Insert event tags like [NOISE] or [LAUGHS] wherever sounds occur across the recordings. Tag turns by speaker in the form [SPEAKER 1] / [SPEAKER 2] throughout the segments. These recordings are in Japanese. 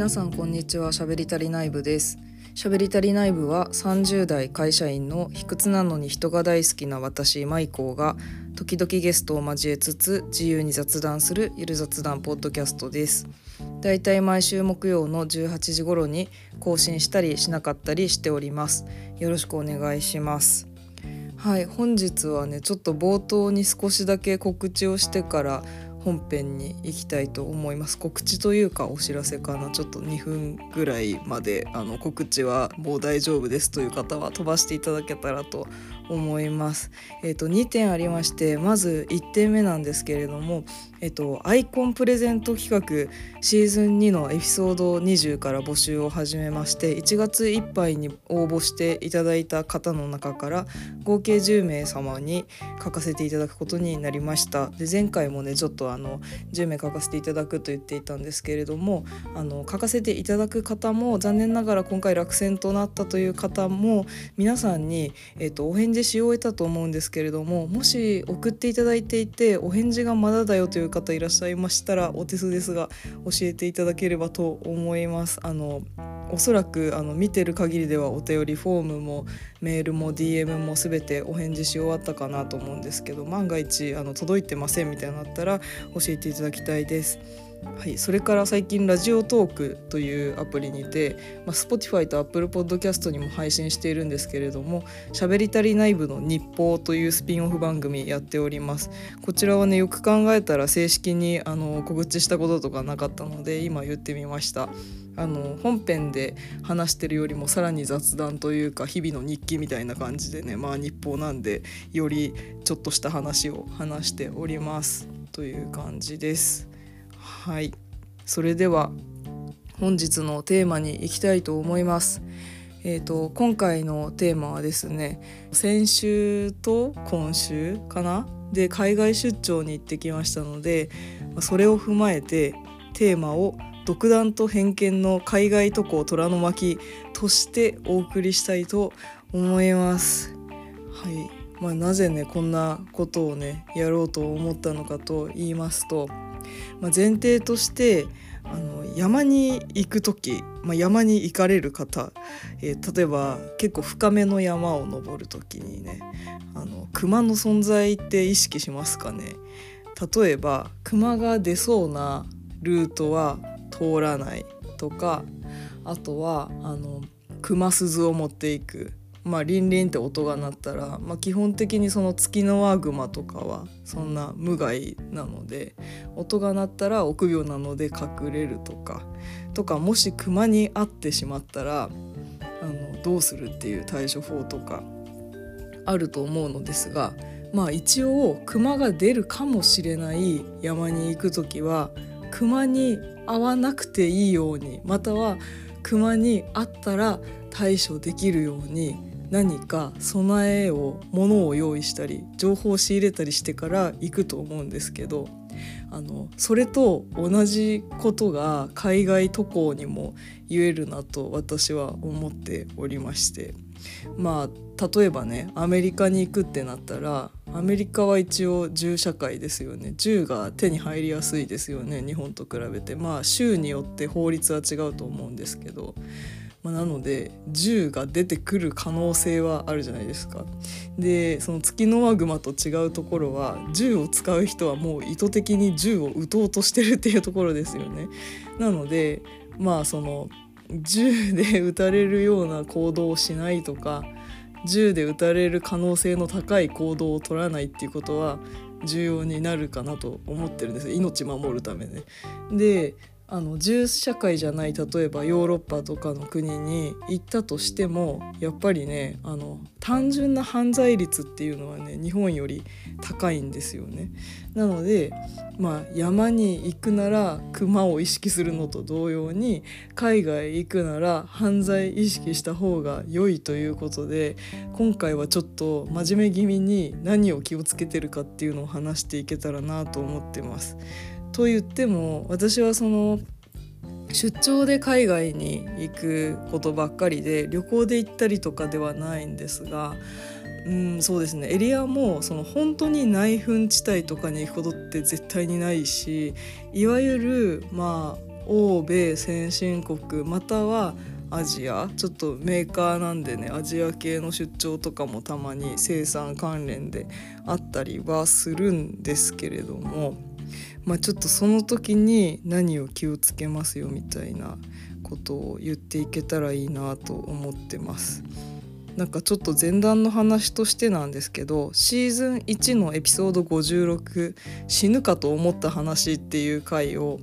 [SPEAKER 1] 皆さんこんにちは。しゃべりたり内部です。しゃべりたり内部は30代会社員の卑屈なのに人が大好きな私マイコーが時々ゲストを交えつつ自由に雑談するゆる雑談ポッドキャストです。だいたい毎週木曜の18時頃に更新したりしなかったりしております。よろしくお願いします。はい本日はねちょっと冒頭に少しだけ告知をしてから本編に行きたいと思います告知というかお知らせかなちょっと2分ぐらいまであの告知はもう大丈夫ですという方は飛ばしていただけたらと思います。えっ、ー、と2点ありましてまず1点目なんですけれども、えっ、とアイコンプレゼント企画シーズン2のエピソード20から募集を始めまして1月いっぱいに応募していただいた方の中から合計10名様に書かせていただくことになりました。で前回もねちょっとあの10名書かせていただくと言っていたんですけれどもあの書かせていただく方も残念ながら今回落選となったという方も皆さんに、えっ、とお返事し終えたと思うんですけれどももし送っていただいていてお返事がまだだよという方いらっしゃいましたらお手数ですが教えていただければと思います。あのおそらくあの見てる限りではお便りフォームもメールも DM も全てお返事し終わったかなと思うんですけど万が一あの届いてませんみたいになったら教えていただきたいです。はい、それから最近ラジオトークというアプリにて、まあ、Spotify と Apple Podcast にも配信しているんですけれども「しゃべりたり内部の日報」というスピンオフ番組やっております。こちらはねよく考えたら正式にあの告知したこととかなかったので今言ってみました。あの本編で話してるよりもさらに雑談というか日々の日記みたいな感じでねまあ日報なんでよりちょっとした話を話しております。という感じです。はいそれでは本日のテーマに行きたいと思います。えーと、今回のテーマはですね先週と今週かな？で海外出張に行ってきましたのでそれを踏まえてテーマを「独断と偏見の海外渡航虎の巻」としてお送りしたいと思います。はいまあ、なぜねこんなことをねやろうと思ったのかと言いますとまあ、前提としてあの山に行く時、まあ、山に行かれる方、えー、例えば結構深めの山を登る時にねあの熊の存在って意識しますかね？例えば熊が出そうなルートは通らないとかあとはあの熊鈴を持っていく。まあ、リンリンって音が鳴ったら、まあ、基本的にそのツキノワグマとかはそんな無害なので音が鳴ったら臆病なので隠れるとかとかもしクマに会ってしまったらあのどうするっていう対処法とかあると思うのですがまあ一応クマが出るかもしれない山に行く時はクマに会わなくていいようにまたはクマに会ったら対処できるように何か備えを物を用意したり情報を仕入れたりしてから行くと思うんですけどあのそれと同じことが海外渡航にも言えるなと私は思っておりましてまあ例えばねアメリカに行くってなったらアメリカは一応銃社会ですよね。銃が手に入りやすいですよね日本と比べて。まあ州によって法律は違うと思うんですけどまあ、なので銃が出てくる可能性はあるじゃないですか。でそのツキノワグマと違うところは銃を使う人はもう意図的に銃を撃とうとしてるっていうところですよね。なのでまあその銃で撃たれるような行動をしないとか銃で撃たれる可能性の高い行動を取らないっていうことは重要になるかなと思ってるんです命守るためね。であの銃社会じゃない例えばヨーロッパとかの国に行ったとしてもやっぱりねあの単純な犯罪率っていうのはね日本より高いんですよね。なのでまあ山に行くなら熊を意識するのと同様に海外行くなら犯罪意識した方が良いということで今回はちょっと真面目気味に何を気をつけてるかっていうのを話していけたらなと思ってます。と言っても私はその出張で海外に行くことばっかりで旅行で行ったりとかではないんですがうんそうですね。エリアもその本当に内紛地帯とかに行くことって絶対にないしいわゆるまあ欧米先進国またはアジアちょっとメーカーなんでねアジア系の出張とかもたまに生産関連であったりはするんですけれどもまあちょっとその時に何を気をつけますよみたいなことを言っていけたらいいなと思ってます。なんかちょっと前段の話としてなんですけどシーズン1のエピソード56「死ぬかと思った話」っていう回を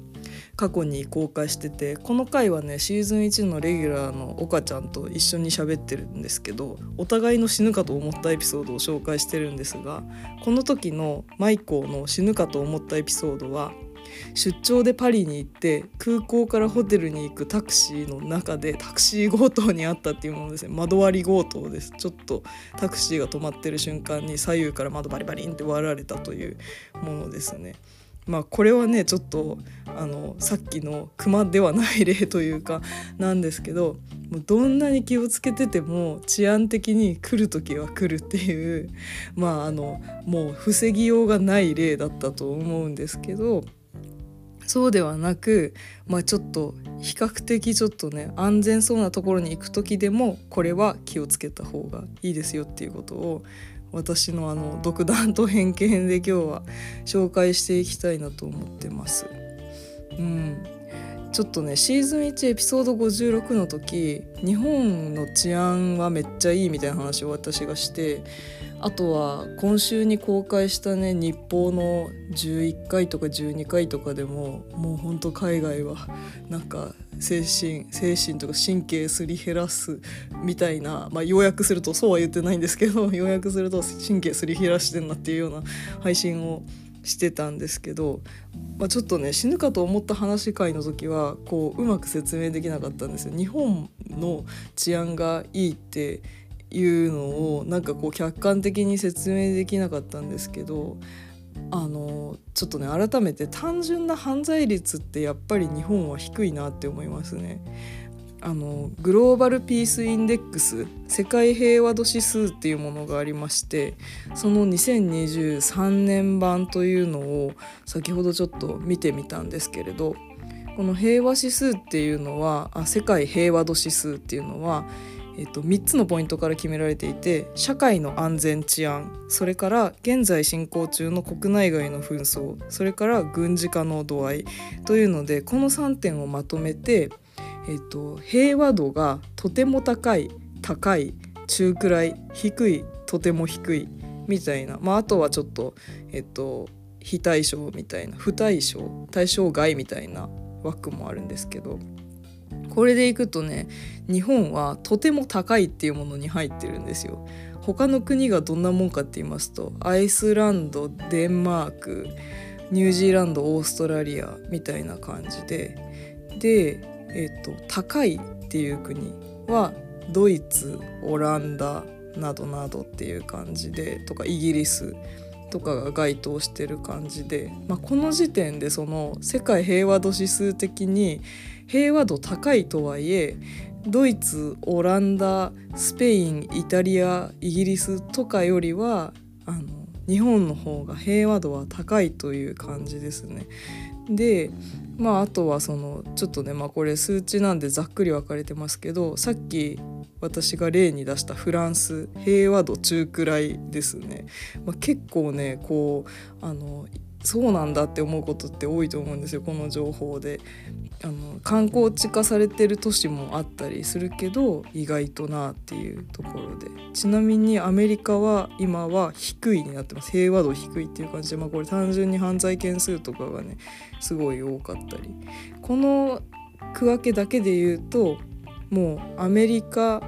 [SPEAKER 1] 過去に公開しててこの回はねシーズン1のレギュラーの岡ちゃんと一緒に喋ってるんですけどお互いの死ぬかと思ったエピソードを紹介してるんですがこの時のマイコーの死ぬかと思ったエピソードは出張でパリに行って空港からホテルに行くタクシーの中でタクシー強盗にあったっていうものですね窓割り強盗ですちょっとタクシーが止まってる瞬間に左右から窓バリバリンって割られたというものですね。まあこれはねちょっとあのさっきの熊ではない例というかなんですけどもうどんなに気をつけてても治安的に来る時は来るっていうまああのもう防ぎようがない例だったと思うんですけどそうではなく、まあ、ちょっと比較的ちょっとね安全そうなところに行く時でもこれは気をつけた方がいいですよっていうことを私のあの独断と偏見で今日は紹介していきたいなと思ってます。うん、ちょっとねシーズン1エピソード56の時日本の治安はめっちゃいいみたいな話を私がしてあとは今週に公開したね日報の11回とか12回とかでももうほんと海外はなんか精神精神とか神経すり減らすみたいな、まあ、要約するとそうは言ってないんですけど [LAUGHS] 要約すると神経すり減らしてんなっていうような配信をしてたんですけど、まあ、ちょっとね死ぬかと思った話会の時はこううまく説明できなかったんですよ。日本の治安がいいっていうのをなんかこう客観的に説明できなかったんですけどあのちょっとね改めて単純な犯罪率ってやっぱり日本は低いなって思いますね。あのグローバル・ピース・インデックス世界平和度指数っていうものがありましてその2023年版というのを先ほどちょっと見てみたんですけれどこの平和指数っていうのはあ世界平和度指数っていうのはえっと、3つのポイントから決められていて社会の安全治安それから現在進行中の国内外の紛争それから軍事化の度合いというのでこの3点をまとめて、えっと、平和度がとても高い高い中くらい低いとても低いみたいな、まあ、あとはちょっと、えっと、非対称みたいな不対称対象外みたいな枠もあるんですけどこれでいくとね日本はとても高いっていうものに入ってるんですよ。他の国がどんなもんかって言いますとアイスランドデンマークニュージーランドオーストラリアみたいな感じでで、えーと、高いっていう国はドイツオランダなどなどっていう感じでとかイギリスとかが該当してる感じで、まあ、この時点でその世界平和度指数的に平和度高いとはいえドイツオランダスペインイタリアイギリスとかよりはあの日本の方が平和度は高いという感じですね。でまああとはそのちょっとねまあこれ数値なんでざっくり分かれてますけどさっき私が例に出したフランス平和度中くらいですね、まあ、結構ねこうあのそうなんだって思うことって多いと思うんですよこの情報で。あの観光地化されてる都市もあったりするけど意外となっていうところで。ちなみにアメリカは今は低いになってます。平和度低いっていう感じで、まあ、これ単純に犯罪件数とかがねすごい多かったり。この区分けだけで言うともうアメリカ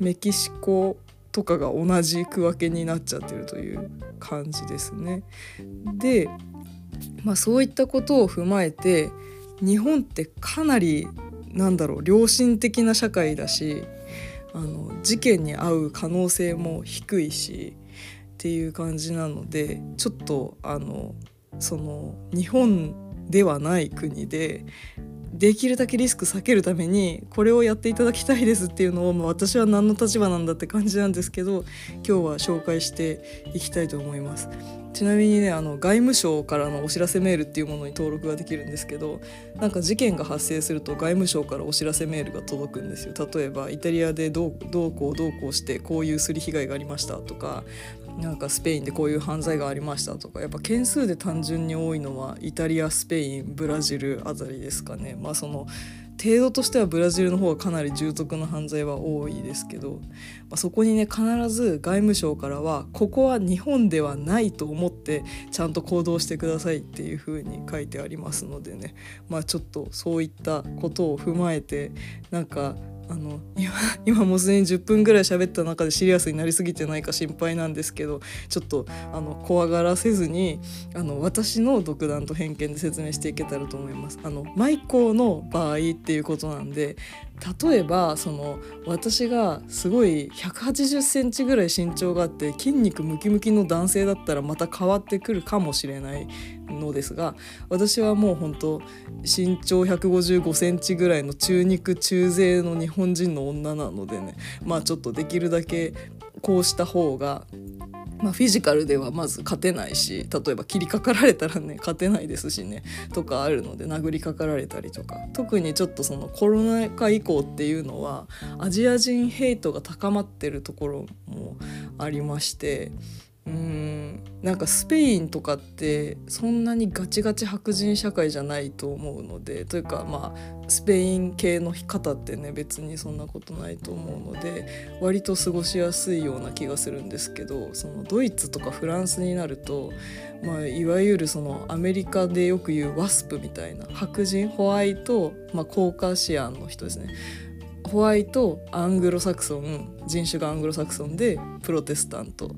[SPEAKER 1] メキシコとかが同じ区分けになっちゃってるという感じですね。で、まあ、そういったことを踏まえて日本ってかなりなんだろう良心的な社会だしあの事件に遭う可能性も低いしっていう感じなのでちょっとあのその日本ではない国でできるだけリスク避けるためにこれをやっていただきたいですっていうのを、まあ、私は何の立場なんだって感じなんですけど今日は紹介していきたいと思います。ちなみにねあの外務省からのお知らせメールっていうものに登録ができるんですけどなんか事件が発生すると外務省からお知らせメールが届くんですよ。例えばイタリアでどうどうこうどうこうしてこういうすり被害がありましたとかなんかスペインでこういう犯罪がありましたとかやっぱ件数で単純に多いのはイタリアスペインブラジルあたりですかね。まあその程度としてはブラジルの方がかなり重篤な犯罪は多いですけど、まあ、そこにね必ず外務省からはここは日本ではないと思ってちゃんと行動してくださいっていう風に書いてありますのでねまあちょっとそういったことを踏まえてなんかあの今 [LAUGHS] 今もうすでに10分ぐらい喋った中でシリアスになりすぎてないか心配なんですけどちょっとあの怖がらせずにあの私の独断と偏見で説明していけたらと思います。あのマイコーの場合っていうことなんで例えばその私がすごい180センチぐらい身長があって筋肉ムキムキの男性だったらまた変わってくるかもしれないのですが私はもう本当身長155センチぐらいの中肉中背の日本人の女なのでねまあちょっとできるだけこうした方がまあ、フィジカルではまず勝てないし例えば切りかかられたらね勝てないですしねとかあるので殴りかかられたりとか。特にちょっとそのコロナ禍以降っていうのはアジア人ヘイトが高まってるところもありましてうん。なんかスペインとかってそんなにガチガチ白人社会じゃないと思うのでというかまあスペイン系の方ってね別にそんなことないと思うので割と過ごしやすいような気がするんですけどそのドイツとかフランスになると、まあ、いわゆるそのアメリカでよく言うワスプみたいな白人ホワイト、まあ、コーカシアンの人ですね。ホワイトアングロサクソン人種がアングロサクソンでプロテスタント。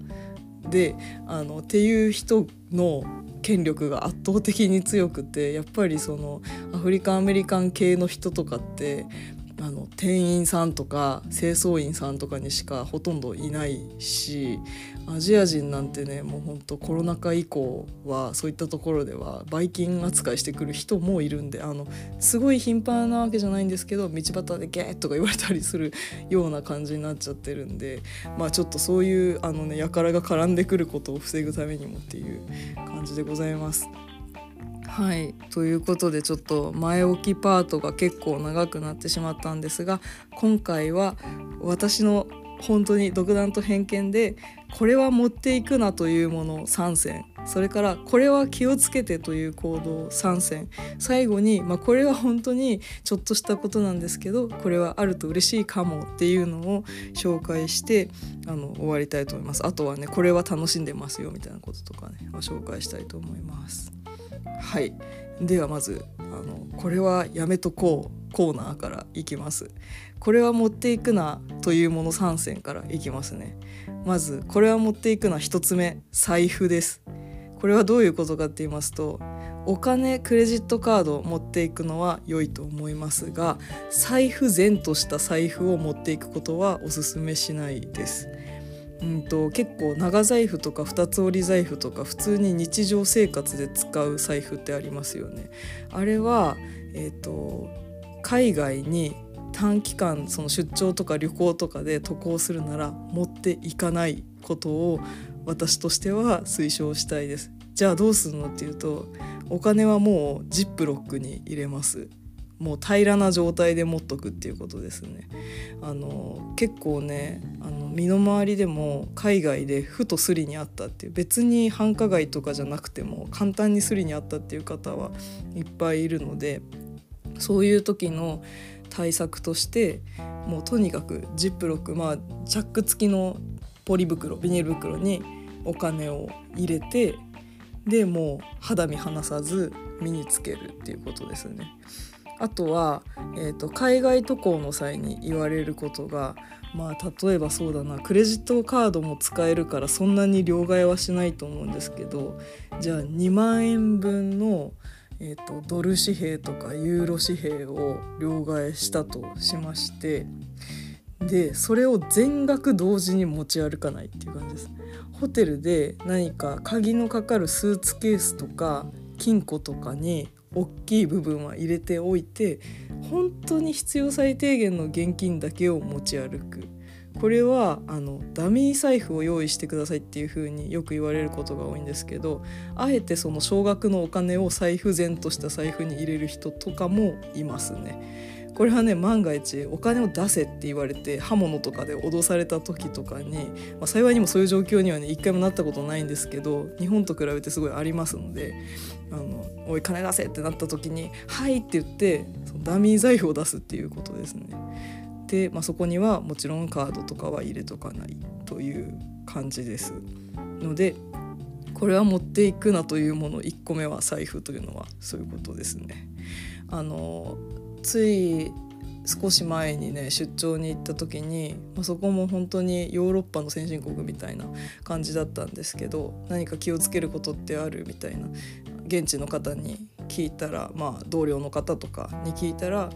[SPEAKER 1] であのっていう人の権力が圧倒的に強くてやっぱりそのアフリカンアメリカン系の人とかってあの店員さんとか清掃員さんとかにしかほとんどいないしアジア人なんてねもうほんとコロナ禍以降はそういったところではバイキン扱いしてくる人もいるんであのすごい頻繁なわけじゃないんですけど道端でゲーとか言われたりするような感じになっちゃってるんで [LAUGHS] まあちょっとそういうあのね輩が絡んでくることを防ぐためにもっていう感じでございます。はいということでちょっと前置きパートが結構長くなってしまったんですが今回は私の本当に独断と偏見でこれは持っていくなというもの3選それからこれは気をつけてという行動3選最後に、まあ、これは本当にちょっとしたことなんですけどこれはあると嬉しいかもっていうのを紹介してあの終わりたいと思います。あとはねこれは楽しんでますよみたいなこととかね、まあ、紹介したいと思います。はい。ではまずあのこれはやめとこうコーナーからいきます。これは持っていくなというもの3選からいきますね。まずこれは持っていくのは1つ目財布です。これはどういうことかって言いますとお金クレジットカードを持っていくのは良いと思いますが財布前とした財布を持っていくことはおすすめしないです。うんと結構長財布とか二つ折り財布とか普通に日常生活で使う財布ってありますよね。あれは、えーと海外に短期間その出張とか旅行とかで渡航するなら持っていかないことを私としては推奨したいですじゃあどうするのっていうとお金はもうジップロックに入れますもう平らな状態で持っとくっていうことですねあの結構ねあの身の回りでも海外でふとスリにあったっていう別に繁華街とかじゃなくても簡単にスリにあったっていう方はいっぱいいるのでそういう時の対策としてもうとにかくジップロックまあチャック付きのポリ袋ビニール袋にお金を入れてでもう肌身離さず身につけるっていうことですね。あとは、えーと、海外渡航の際に言われることがまあ例えばそうだなクレジットカードも使えるからそんなに両替はしないと思うんですけどじゃあ2万円分のえーと、ドル紙幣とかユーロ紙幣を両替したとしましてでそれを全額同時に持ち歩かないっていう感じです。ホテルで何か鍵のかかるスーツケースとか金庫とかに大きい部分は入れておいて本当に必要最低限の現金だけを持ち歩くこれはあのダミー財布を用意してくださいっていう風によく言われることが多いんですけどあえてその少額のお金を財布前とした財布に入れる人とかもいますね。これはね万が一お金を出せって言われて刃物とかで脅された時とかに、まあ、幸いにもそういう状況にはね一回もなったことないんですけど日本と比べてすごいありますので「あのおい金出せ!」ってなった時に「はい!」って言ってそのダミー財布を出すっていうことですね。で、まあ、そこにはもちろんカードとかは入れとかないという感じです。のでこれは持っていくなというもの1個目は財布というのはそういうことですね。あのつい少し前にね出張に行った時に、まあ、そこも本当にヨーロッパの先進国みたいな感じだったんですけど何か気をつけることってあるみたいな現地の方に聞いたらまあ同僚の方とかに聞いたら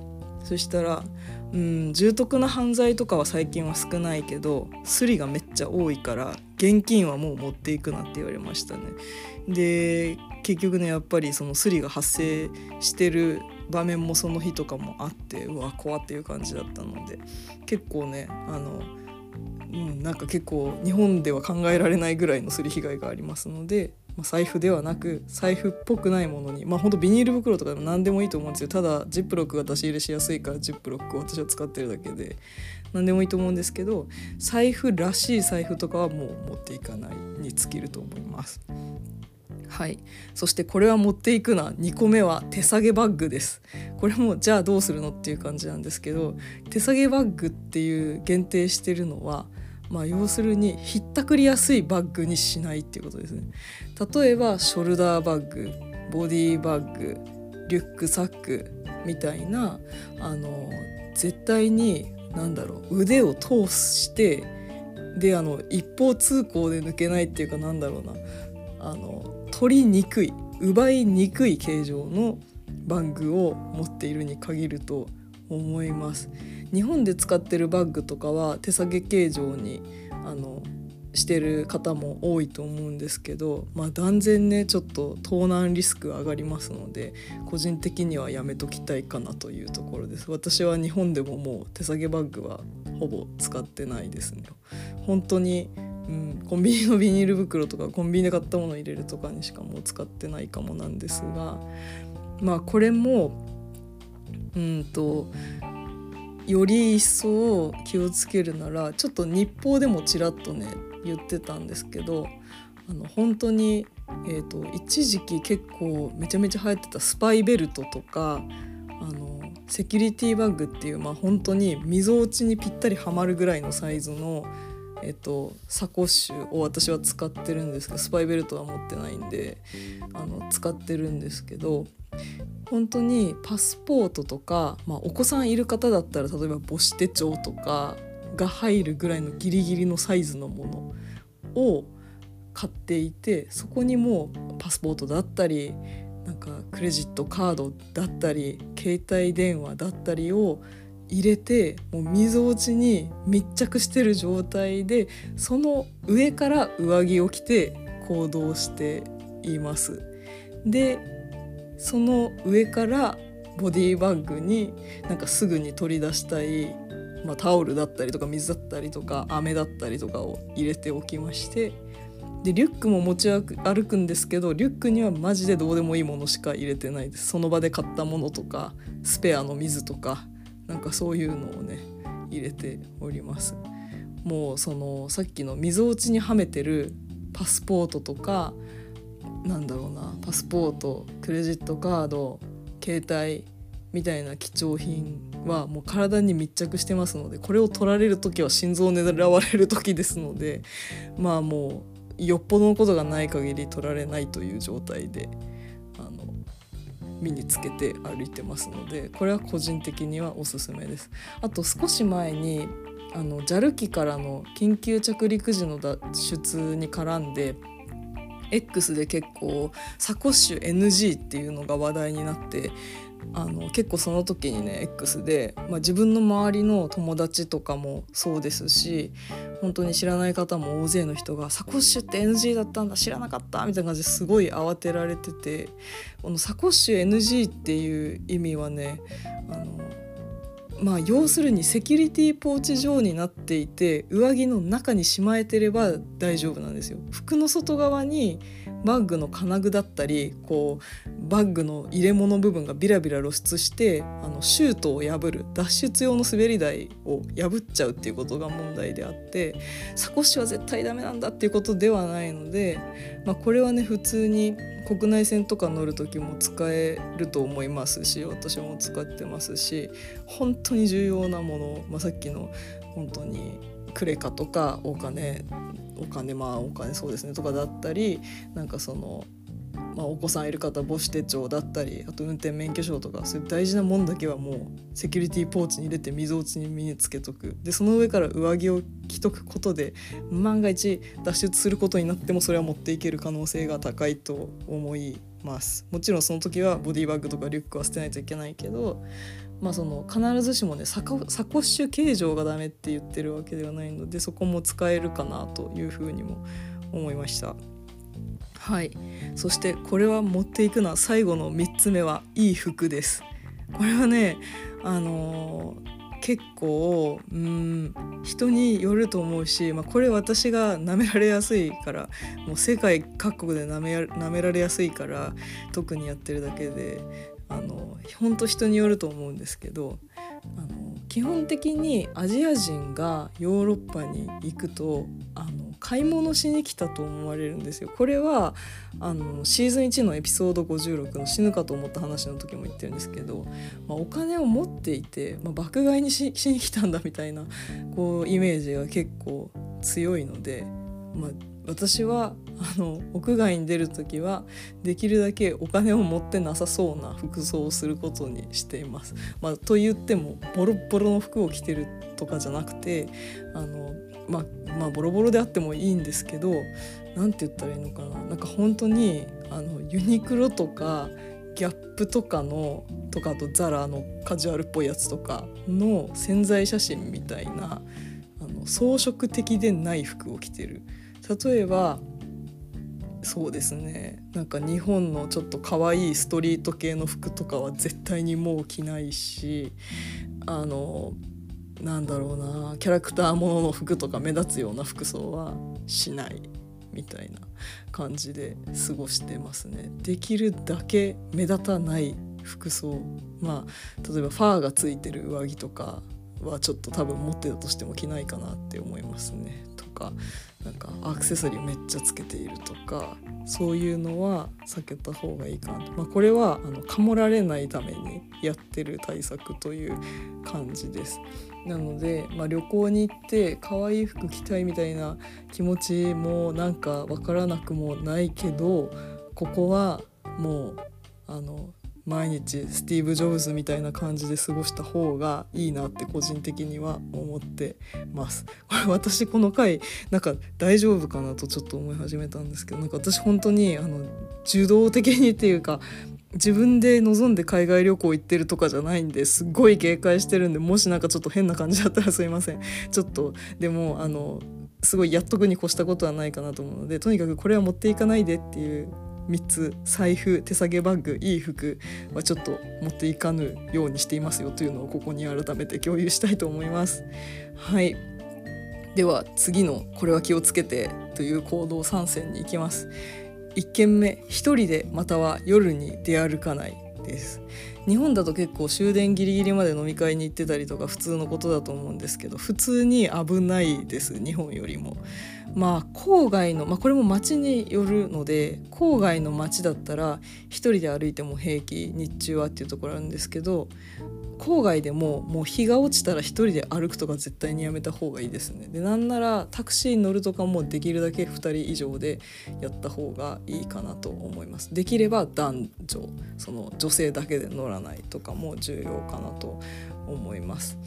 [SPEAKER 1] そしたらうん重篤な犯罪とかは最近は少ないけどスリがめっちゃ多いから現金はもう持っていくなって言われましたね。で結局ねやっぱりそのスリが発生してる場面もその日とかもあってうわ怖っていう感じだったので結構ねあの、うん、なんか結構日本では考えられないぐらいのすり被害がありますのでまあ、財布ではなく財布っぽくないものにまあほんとビニール袋とかでも何でもいいと思うんですよ。ただジップロックが出し入れしやすいからジップロックを私は使ってるだけで何でもいいと思うんですけど財布らしい財布とかはもう持っていかないに尽きると思います。はい。そしてこれは持っていくな2個目は手提げバッグです。これもじゃあどうするのっていう感じなんですけど手提げバッグっていう限定してるのはまあ、要するにひったくりやすいバッグにしないっていうことですね例えばショルダーバッグボディバッグリュックサックみたいなあの絶対に何だろう腕を通してであの一方通行で抜けないっていうかなんだろうなあの取りにくい奪いにくい形状のバッグを持っているに限ると思います。日本で使ってるバッグとかは手提げ形状にあのしてる方も多いと思うんですけど、まあ、断然ねちょっと盗難リスク上がりますので個人的にはやめときたいかなというところです。私は日本でももう手提げバッグはほぼ使ってないですね。本当に、うん、コンビニのビニール袋とかコンビニで買ったものを入れるとかにしかもう使ってないかもなんですがまあこれもうんとより一層気をつけるならちょっと日報でもちらっとね言ってたんですけどあの本当に、えーと、一時期結構めちゃめちゃ流行ってたスパイベルトとかあのセキュリティバッグっていう、まあ、本当に溝落ちにぴったりはまるぐらいのサイズの、えーと、サコッシュを私は使ってるんですけどスパイベルトは持ってないんであの使ってるんですけど本当にパスポートとか、まあ、お子さんいる方だったら例えば母子手帳とかが入るぐらいのギリギリのサイズのものを買っていてそこにもパスポートだったりなんかクレジットカードだったり携帯電話だったりを入れてもうみぞおちに密着してる状態でその上から上着を着て行動しています。でその上からボディバッグになんかすぐに取り出したい、まあ、タオルだったりとか水だったりとか飴だったりとかを入れておきましてでリュックも持ち歩くんですけどリュックにはマジでどうでもいいものしか入れてないですその場で買ったものとかスペアの水とかなんかそういうのをね入れております。もうそのさっきの溝落ちにはめてるパスポートとかなんだろうなパスポートクレジットカード携帯みたいな貴重品はもう体に密着してますのでこれを取られる時は心臓を狙われる時ですのでまあもうよっぽどのことがない限り取られないという状態で身につけて歩いてますのでこれは個人的にはおすすめです。あと少し前にあの JAL 機からの緊急着陸時の脱出に絡んで X で結構サコッシュ NG っていうのが話題になってあの結構その時にね X で、まあ、自分の周りの友達とかもそうですし本当に知らない方も大勢の人が「サコッシュって NG だったんだ知らなかった」みたいな感じですごい慌てられててこのサコッシュ NG っていう意味はねあのまあ要するにセキュリティポーチ状になっていて上着の中にしまえてれば大丈夫なんですよ。服の外側にバッグの金具だったりこうバッグの入れ物部分がビラビラ露出してあのシュートを破る脱出用の滑り台を破っちゃうっていうことが問題であってサコッシュは絶対ダメなんだっていうことではないので、まあ、これはね普通に国内線とか乗る時も使えると思いますし私も使ってますし本当に重要なもの、まあ、さっきの本当にクレカとかお金お金まあお金そうですねとかだったりなんかその、まあ、お子さんいる方母子手帳だったりあと運転免許証とかそういう大事なもんだけはもうセキュリティポーチに入れて溝落ちに身につけとく。でその上から上着を着とくことで万が一脱出することになってもそれは持っていける可能性が高いと思います。もちろんその時はボディバッグとかリュックは捨てないといけないけどまあ、その必ずしもねサコサコッシュ形状がダメって言ってるわけではないのでそこも使えるかなというふうにも思いました。はいそしてこれは持っていくのは最後の3つ目はいい服です。これはねあのー、結構うん人によると思うし、まあ、これ私が舐められやすいからもう世界各国で舐め舐められやすいから特にやってるだけであの本当人によると思うんですけどあの基本的にアジア人がヨーロッパに行くとあの買い物しに来たと思われるんですよ。これはあのシーズン1のエピソード56の「死ぬかと思った話」の時も言ってるんですけど、まあ、お金を持っていて、まあ、爆買いにしに来たんだみたいなこうイメージが結構強いので、まあ、私はあの屋外に出る時はできるだけお金を持ってなさそうな服装をすることにしています。まあ、と言ってもボロボロの服を着てるとかじゃなくてあの、まあ、まあボロボロであってもいいんですけど何て言ったらいいのかななんか本当にあのユニクロとかギャップとかのとかあとザラのカジュアルっぽいやつとかの潜在写真みたいなあの装飾的でない服を着てる。例えばそうですねなんか日本のちょっと可愛いストリート系の服とかは絶対にもう着ないしあのなんだろうなキャラクターものの服とか目立つような服装はしないみたいな感じで過ごしてますね。できるだけ目立たない服装まあ例えばファーがついてる上着とかはちょっと多分持ってたとしても着ないかなって思いますね。とかなんかアクセサリーめっちゃつけているとかそういうのは避けた方がいいかなと、まあ、これはあのかもられないためにやってる対策という感じです。なので、まあ、旅行に行って可愛い服着たいみたいな気持ちもなんか分からなくもないけどここはもうあの毎日スティーブ・ジョブズみたいな感じで過ごした方がいいなって個人的には思ってます。[LAUGHS] これ私この回なんか大丈夫かなとちょっと思い始めたんですけどなんか私本当にあの受動的にっていうか自分で望んで海外旅行行ってるとかじゃないんですっごい警戒してるんでもしなんかちょっと変な感じだったらすいません [LAUGHS] ちょっとでもあのすごいやっとくに越したことはないかなと思うのでとにかくこれは持っていかないでっていう3つ財布手提げバッグいい服はちょっと持っていかぬようにしていますよというのをここに改めて共有したいと思います。はいでは次のこれは気をつけてという行動参戦に行きます。1軒目一人でまたは夜に出歩かないです日本だと結構終電ギリギリまで飲み会に行ってたりとか普通のことだと思うんですけど普通に危ないです日本よりもまあ郊外の、まあ、これも街によるので郊外の街だったら一人で歩いても平気日中はっていうところあるんですけど郊外でももう日が落ちたら一人で歩くとか絶対にやめた方がいいですね。でなんならタクシーに乗るとかもできるだけ2人以上でやった方がいいかなと思います。できれば男女その女性だけで乗らないとかも重要かなと思います。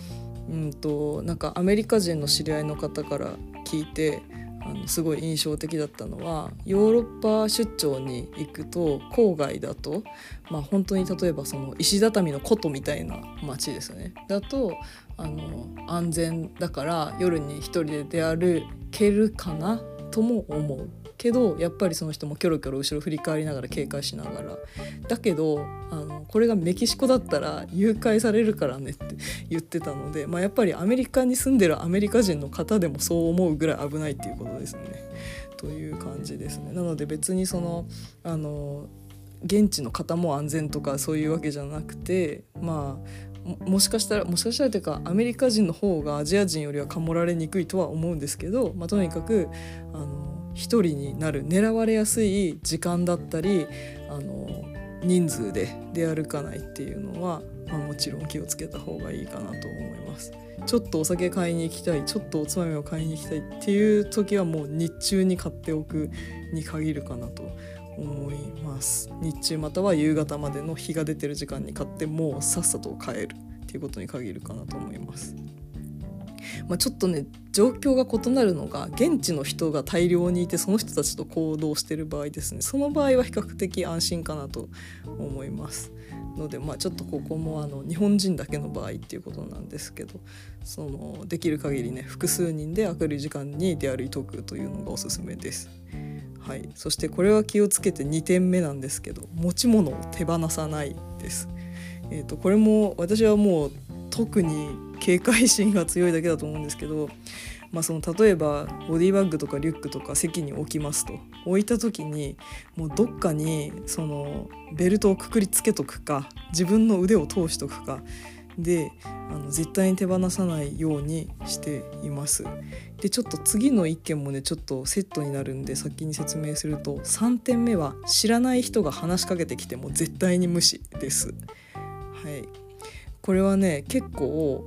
[SPEAKER 1] うんとなんかアメリカ人の知り合いの方から聞いてあのすごい印象的だったのはヨーロッパ出張に行くと郊外だと、まあ、本当に例えばその石畳の古都みたいな街ですよね。だとあの安全だから夜に一人で出歩けるかなとも思う。けどやっぱりその人もキョロキョロ後ろ振り返りながら警戒しながらだけどあのこれがメキシコだったら誘拐されるからねって [LAUGHS] 言ってたので、まあ、やっぱりアメリカに住んでるアメリカ人の方でもそう思うぐらい危ないっていうことですね。という感じですね。なので別にそのあの現地の方も安全とかそういうわけじゃなくてまあもしかしたらもしかしたらというかアメリカ人の方がアジア人よりはかもられにくいとは思うんですけど、まあ、とにかくあの一人になる狙われやすい時間だったりあの人数で出歩かないっていうのは、まあ、もちろん気をつけた方がいいかなと思います。ちょっとお酒買いに行きたいちょっとおつまみを買いに行きたいっていう時はもう日中に買っておくに限るかなと思います日中または夕方までの日が出てる時間に買ってもうさっさと帰るっていうことに限るかなと思います。まあ、ちょっとね状況が異なるのが現地の人が大量にいてその人たちと行動してる場合ですねその場合は比較的安心かなと思いますので、まあ、ちょっとここもあの日本人だけの場合っていうことなんですけどそのできる限りね複数人で明るい時間に出歩いとくというのがおすすめです。はい、そしてこれは気をつけて2点目なんですけど持ち物を手放さないです。えーと、これも私はもう特に警戒心が強いだけだと思うんですけど、まあ、その例えばボディバッグとかリュックとか席に置きますと置いた時にもうどっかにそのベルトをくくりつけとくか自分の腕を通しとくかであの絶対に手放さないようにしています。でちょっと次の1件もねちょっとセットになるんで先に説明すると3点目は知らない人が話しかけてきても絶対に無視です。はい、これはね結構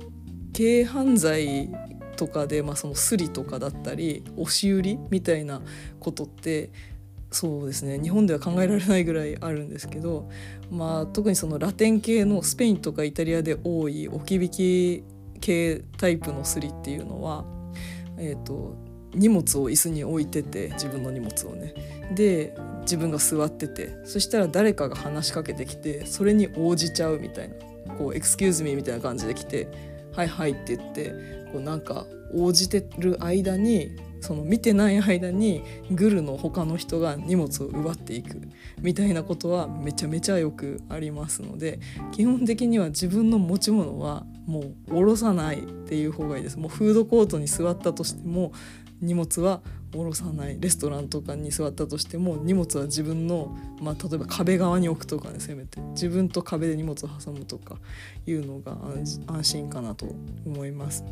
[SPEAKER 1] 軽犯罪とかで、まあ、そのスリとかだったり押し売りみたいなことってそうですね日本では考えられないぐらいあるんですけど、まあ、特にそのラテン系のスペインとかイタリアで多い置き引き系タイプのスリっていうのは、えーと、荷物を椅子に置いてて自分の荷物をね。で自分が座っててそしたら誰かが話しかけてきてそれに応じちゃうみたいな。こう「エクスキューズミー」みたいな感じで来て「はいはい」って言ってこうなんか応じてる間にその見てない間にグルの他の人が荷物を奪っていくみたいなことはめちゃめちゃよくありますので基本的には自分の持ち物はもう下ろさないっていう方がいいです。もうフードコートに座ったとしても荷物は下ろさないレストランとかに座ったとしても荷物は自分の、まあ、例えば壁側に置くとかねせめて自分と壁で荷物を挟むとかいうのが安心かなと思います。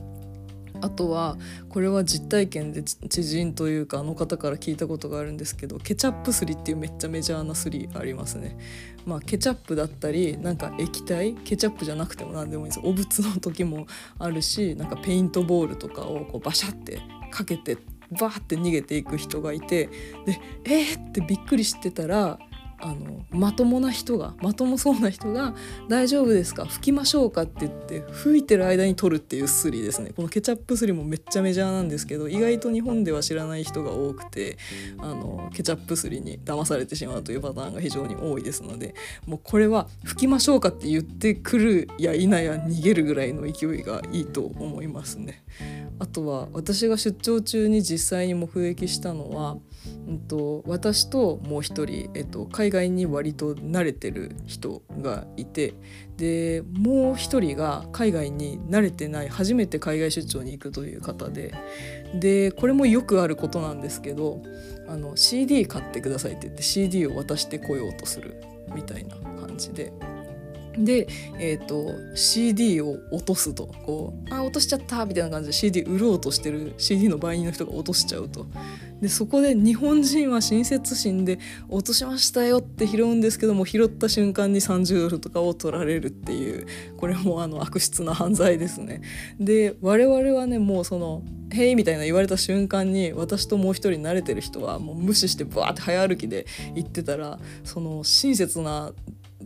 [SPEAKER 1] あとはこれは実体験で知人というかあの方から聞いたことがあるんですけどケチャップすりっていうめっちゃメジャーなすりありますね。まあ、ケチャップだったりなんか液体？ケチャップじゃなくても何でもいいですお仏の時もあるしなんかペイントボールとかをこうバシャってかけてバーって逃げていく人がいてでえー、ってびっくりしてたらあのまともな人がまともそうな人が「大丈夫ですか？拭きましょうか」って言って拭いてる間に取るっていうスリですねこのケチャップスリもめっちゃメジャーなんですけど意外と日本では知らない人が多くてあのケチャップスリに騙されてしまうというパターンが非常に多いですのでもうこれは拭きましょうかって言ってくるや否や逃げるぐらいの勢いがいいと思いますね。あとは私が出張中に実際に目撃したのはうんと、私ともう一人、えっと、海外に割と慣れてる人がいてでもう一人が海外に慣れてない初めて海外出張に行くという方ででこれもよくあることなんですけどあの CD 買ってくださいって言って CD を渡してこようとするみたいな感じで。で、えーと、CD を落とすとこうあ落としちゃったみたいな感じで CD 売ろうとしてる CD の売人の人が落としちゃうとでそこで日本人は親切心で落としましたよって拾うんですけども拾った瞬間に30ドルとかを取られるっていうこれもあの悪質な犯罪ですね。で我々はねもうその「へい」みたいな言われた瞬間に私ともう一人慣れてる人はもう無視してバーって早歩きで行ってたらその親切な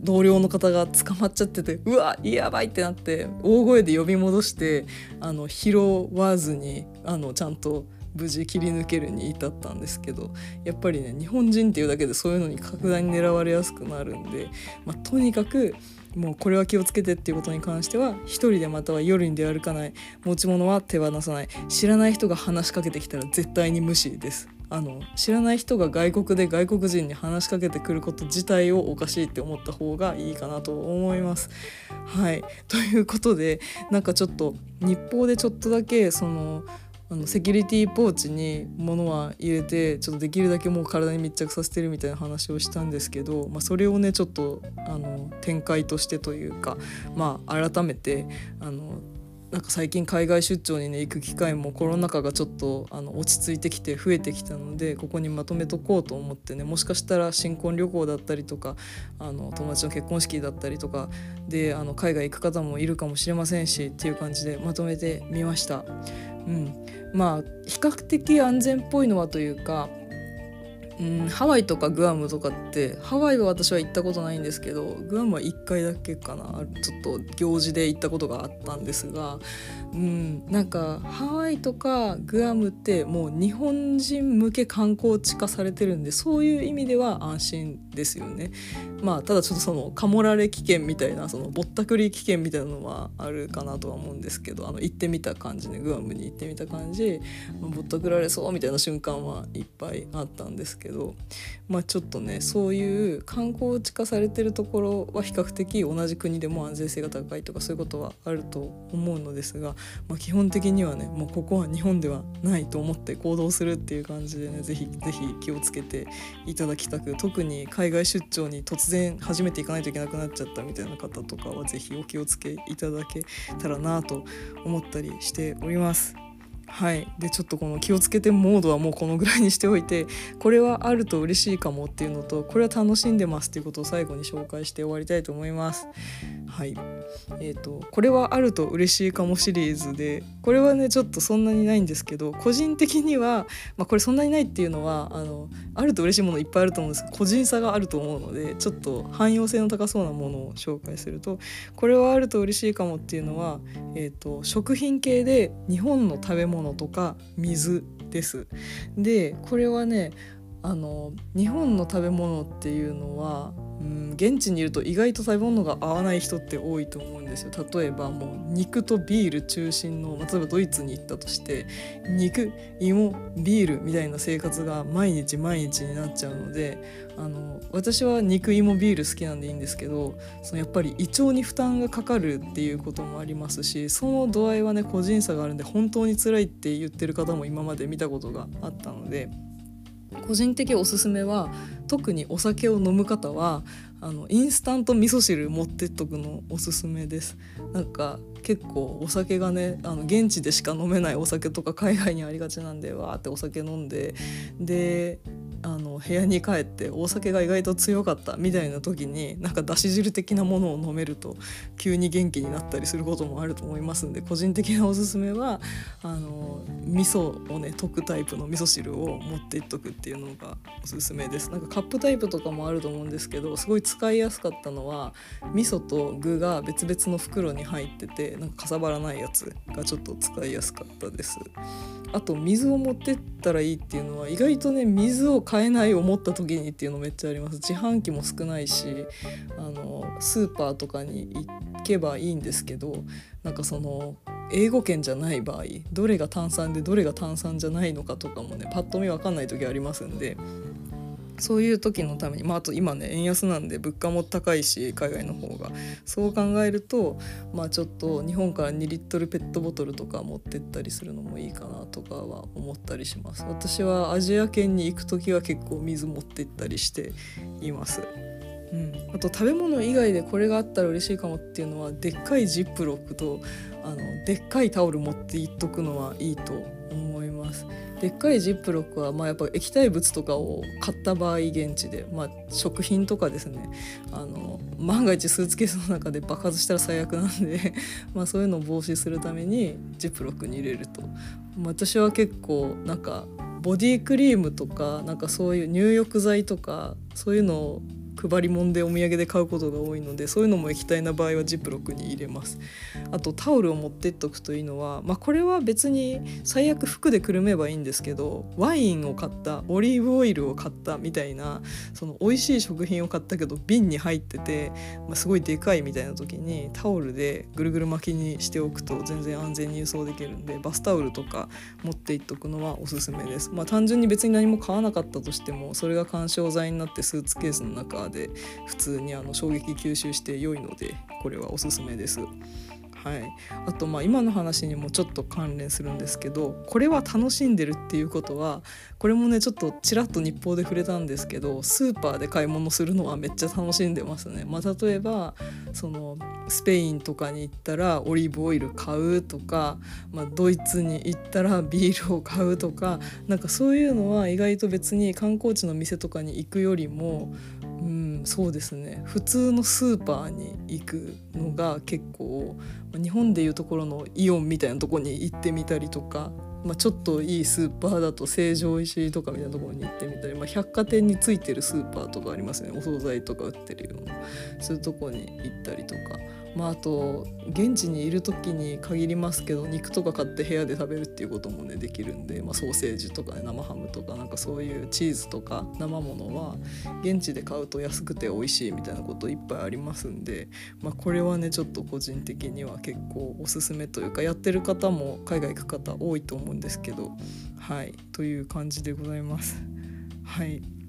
[SPEAKER 1] 同僚の方が捕まっちゃっててうわやばいってなって大声で呼び戻してあの拾わずにあのちゃんと無事切り抜けるに至ったんですけどやっぱりね日本人っていうだけでそういうのに格段に狙われやすくなるんで、まあ、とにかくもうこれは気をつけてっていうことに関しては一人でまたは夜に出歩かない持ち物は手放さない知らない人が話しかけてきたら絶対に無視です。あの知らない人が外国で外国人に話しかけてくること自体をおかしいって思った方がいいかなと思います。はいということでなんかちょっと日報でちょっとだけそのあのセキュリティポーチに物は入れてちょっとできるだけもう体に密着させてるみたいな話をしたんですけど、まあ、それをねちょっとあの展開としてというか、まあ、改めてあのなんか最近海外出張にね行く機会もコロナ禍がちょっとあの落ち着いてきて増えてきたのでここにまとめとこうと思ってねもしかしたら新婚旅行だったりとかあの友達の結婚式だったりとかであの海外行く方もいるかもしれませんしっていう感じでまとめてみました。うん、まあ比較的安全っぽいのはというかうん、ハワイとかグアムとかってハワイは私は行ったことないんですけどグアムは1回だけかなちょっと行事で行ったことがあったんですが、うん、なんかハワイとかグアムってもう日本人向け観光地化されてるんでそういう意味では安心ですよね。まあただちょっとそのカモられ危険みたいなそのぼったくり危険みたいなのはあるかなとは思うんですけどあの行ってみた感じねグアムに行ってみた感じ、ぼったくられそうみたいな瞬間はいっぱいあったんですけどけどまあちょっとねそういう観光地化されてるところは比較的同じ国でも安全性が高いとかそういうことはあると思うのですが、まあ、基本的にはねもうここは日本ではないと思って行動するっていう感じでね是非是非気をつけていただきたく特に海外出張に突然初めて行かないといけなくなっちゃったみたいな方とかは是非お気をつけいただけたらなと思ったりしております。はい。でちょっとこの気をつけてモードはもうこのぐらいにしておいてこれはあると嬉しいかもっていうのとこれは楽しんでますっていうことを最後に紹介して終わりたいと思います。はい。えーと、これはあると嬉しいかもシリーズでこれはねちょっとそんなにないんですけど個人的には、まあ、これそんなにないっていうのはあのあると嬉しいものいっぱいあると思うんです。けど個人差があると思うのでちょっと汎用性の高そうなものを紹介するとこれはあると嬉しいかもっていうのは、えーと食品系で日本の食べ物物とか水です。でこれはねあの日本の食べ物っていうのは、うん、現地にいると意外と食べ物が合わない人って多いと思うんですよ例えばもう肉とビール中心の例えばドイツに行ったとして肉芋ビールみたいな生活が毎日毎日になっちゃうのであの私は肉芋ビール好きなんでいいんですけどそのやっぱり胃腸に負担がかかるっていうこともありますしその度合いはね個人差があるんで本当に辛いって言ってる方も今まで見たことがあったので。個人的おすすめは特にお酒を飲む方はあのインスタント味噌汁持ってっとくのおすすめです。なんか結構お酒がねあの現地でしか飲めないお酒とか海外にありがちなんでわーってお酒飲んでであの部屋に帰ってお酒が意外と強かったみたいな時になんかだし汁的なものを飲めると急に元気になったりすることもあると思いますんで個人的なおすすめはあの味噌をね溶くタイプの味噌汁を持っていっとくっていうのがおすすめです。なんかカップタイプとかもあると思うんですけどすごい使いやすかったのは味噌と具が別々の袋に入っててなんかかさばらないやつがちょっと使いやすかったです。あと水を持ってったらいいっていうのは意外とね水を買えない思った時にっていうのめっちゃあります。自販機も少ないしあのスーパーとかに行けばいいんですけどなんかその英語圏じゃない場合どれが炭酸でどれが炭酸じゃないのかとかもねパッと見分かんない時ありますんでそういう時のために、まあ、あと今ね円安なんで物価も高いし海外の方が。そう考えると、まあ、ちょっと日本から2リットルペットボトルとか持ってったりするのもいいかなとかは思ったりします。私はアジア圏に行く時は結構水持ってったりしています。うん、あと食べ物以外でこれがあったら嬉しいかもっていうのはでっかいジップロックとあのでっかいタオル持っていっとくのはいいと思います。でっかいジップロックはまあやっぱ液体物とかを買った場合現地で、まあ、食品とかですね。あの万が一スーツケースの中で爆発したら最悪なんで [LAUGHS] まあそういうのを防止するためにジップロックに入れると、ま、私は結構なんかボディクリームとかなんかそういう入浴剤とかそういうのを配り物でお土産で買うことが多いのでそういうのも液体な場合はジップロックに入れますあとタオルを持ってっとくというのは、まあ、これは別に最悪服でくるめばいいんですけどワインを買ったオリーブオイルを買ったみたいなその美味しい食品を買ったけど瓶に入ってて、まあ、すごいでかいみたいな時にタオルでぐるぐる巻きにしておくと全然安全に輸送できるんでバスタオルとか持っていっとくのはおすすめです。まあ、単純に別に何も買わなかったとしてもそれが緩衝材になってスーツケースの中で普通にあの衝撃吸収して良いのでこれはおすすめです。はい、あとまあ今の話にもちょっと関連するんですけどこれは楽しんでるっていうことはこれもねちょっとちらっと日報で触れたんですけどスーパーで買い物するのはめっちゃ楽しんでますね。まあ、例えばそのスペインとかに行ったらオリーブオイル買うとか、まあ、ドイツに行ったらビールを買うとかなんかそういうのは意外と別に観光地の店とかに行くよりもうん、そうですね普通のスーパーに行くのが結構日本でいうところのイオンみたいなとこに行ってみたりとか、まあ、ちょっといいスーパーだと成城石とかみたいなところに行ってみたり、まあ、百貨店についてるスーパーとかありますねお惣菜とか売ってるようなそういうとこに行ったりとか。まあ、あと現地にいる時に限りますけど肉とか買って部屋で食べるっていうこともねできるんで、まあ、ソーセージとか、ね、生ハムとかなんかそういうチーズとか生ものは現地で買うと安くて美味しいみたいなこといっぱいありますんで、まあ、これはねちょっと個人的には結構おすすめというかやってる方も海外行く方多いと思うんですけどはいという感じでございます。はい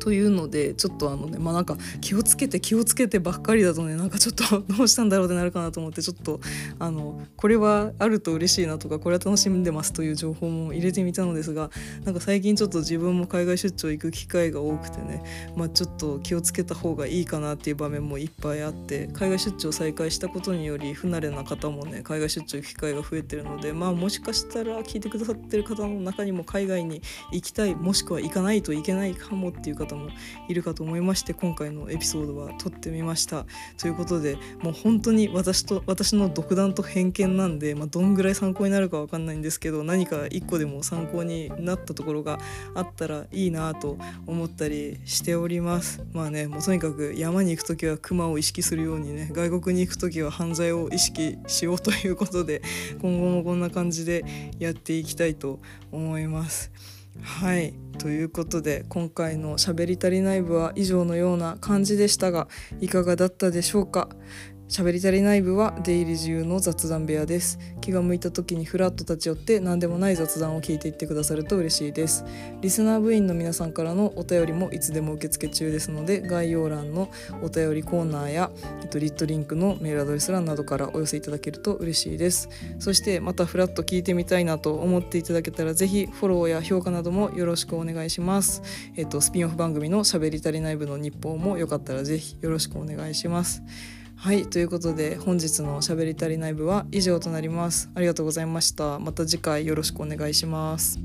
[SPEAKER 1] というのでちょっとあのねまあなんか気をつけて気をつけてばっかりだとねなんかちょっと [LAUGHS] どうしたんだろうってなるかなと思ってちょっとあのこれはあると嬉しいなとかこれは楽しんでますという情報も入れてみたのですがなんか最近ちょっと自分も海外出張行く機会が多くてねまあちょっと気をつけた方がいいかなっていう場面もいっぱいあって海外出張再開したことにより不慣れな方もね海外出張行く機会が増えてるのでまあもしかしたら聞いてくださってる方の中にも海外に行きたいもしくは行かないといけないかもっていうていう方もいるかと思いまして今回のエピソードは撮ってみましたということでもう本当に私と私の独断と偏見なんで、まあ、どんぐらい参考になるか分かんないんですけど何か一個でも参考になったところがあったらいいなと思ったりしておりますまあねもうとにかく山に行く時は熊を意識するようにね外国に行く時は犯罪を意識しようということで今後もこんな感じでやっていきたいと思います。はい。ということで今回の「しゃべり足りない部」は以上のような感じでしたがいかがだったでしょうか？喋り足りない部は出入り自由の雑談部屋です。気が向いた時にフラッと立ち寄って何でもない雑談を聞いていってくださると嬉しいです。リスナー部員の皆さんからのお便りもいつでも受付中ですので概要欄のお便りコーナーや、えっと、リットリンクのメールアドレス欄などからお寄せいただけると嬉しいです。そしてまたフラッと聞いてみたいなと思っていただけたらぜひフォローや評価などもよろしくお願いします。えっとスピンオフ番組の喋り足りない部の日報もよかったらぜひよろしくお願いします。はいということで本日のしゃべり足りない部は以上となります。ありがとうございました。また次回よろしくお願いします。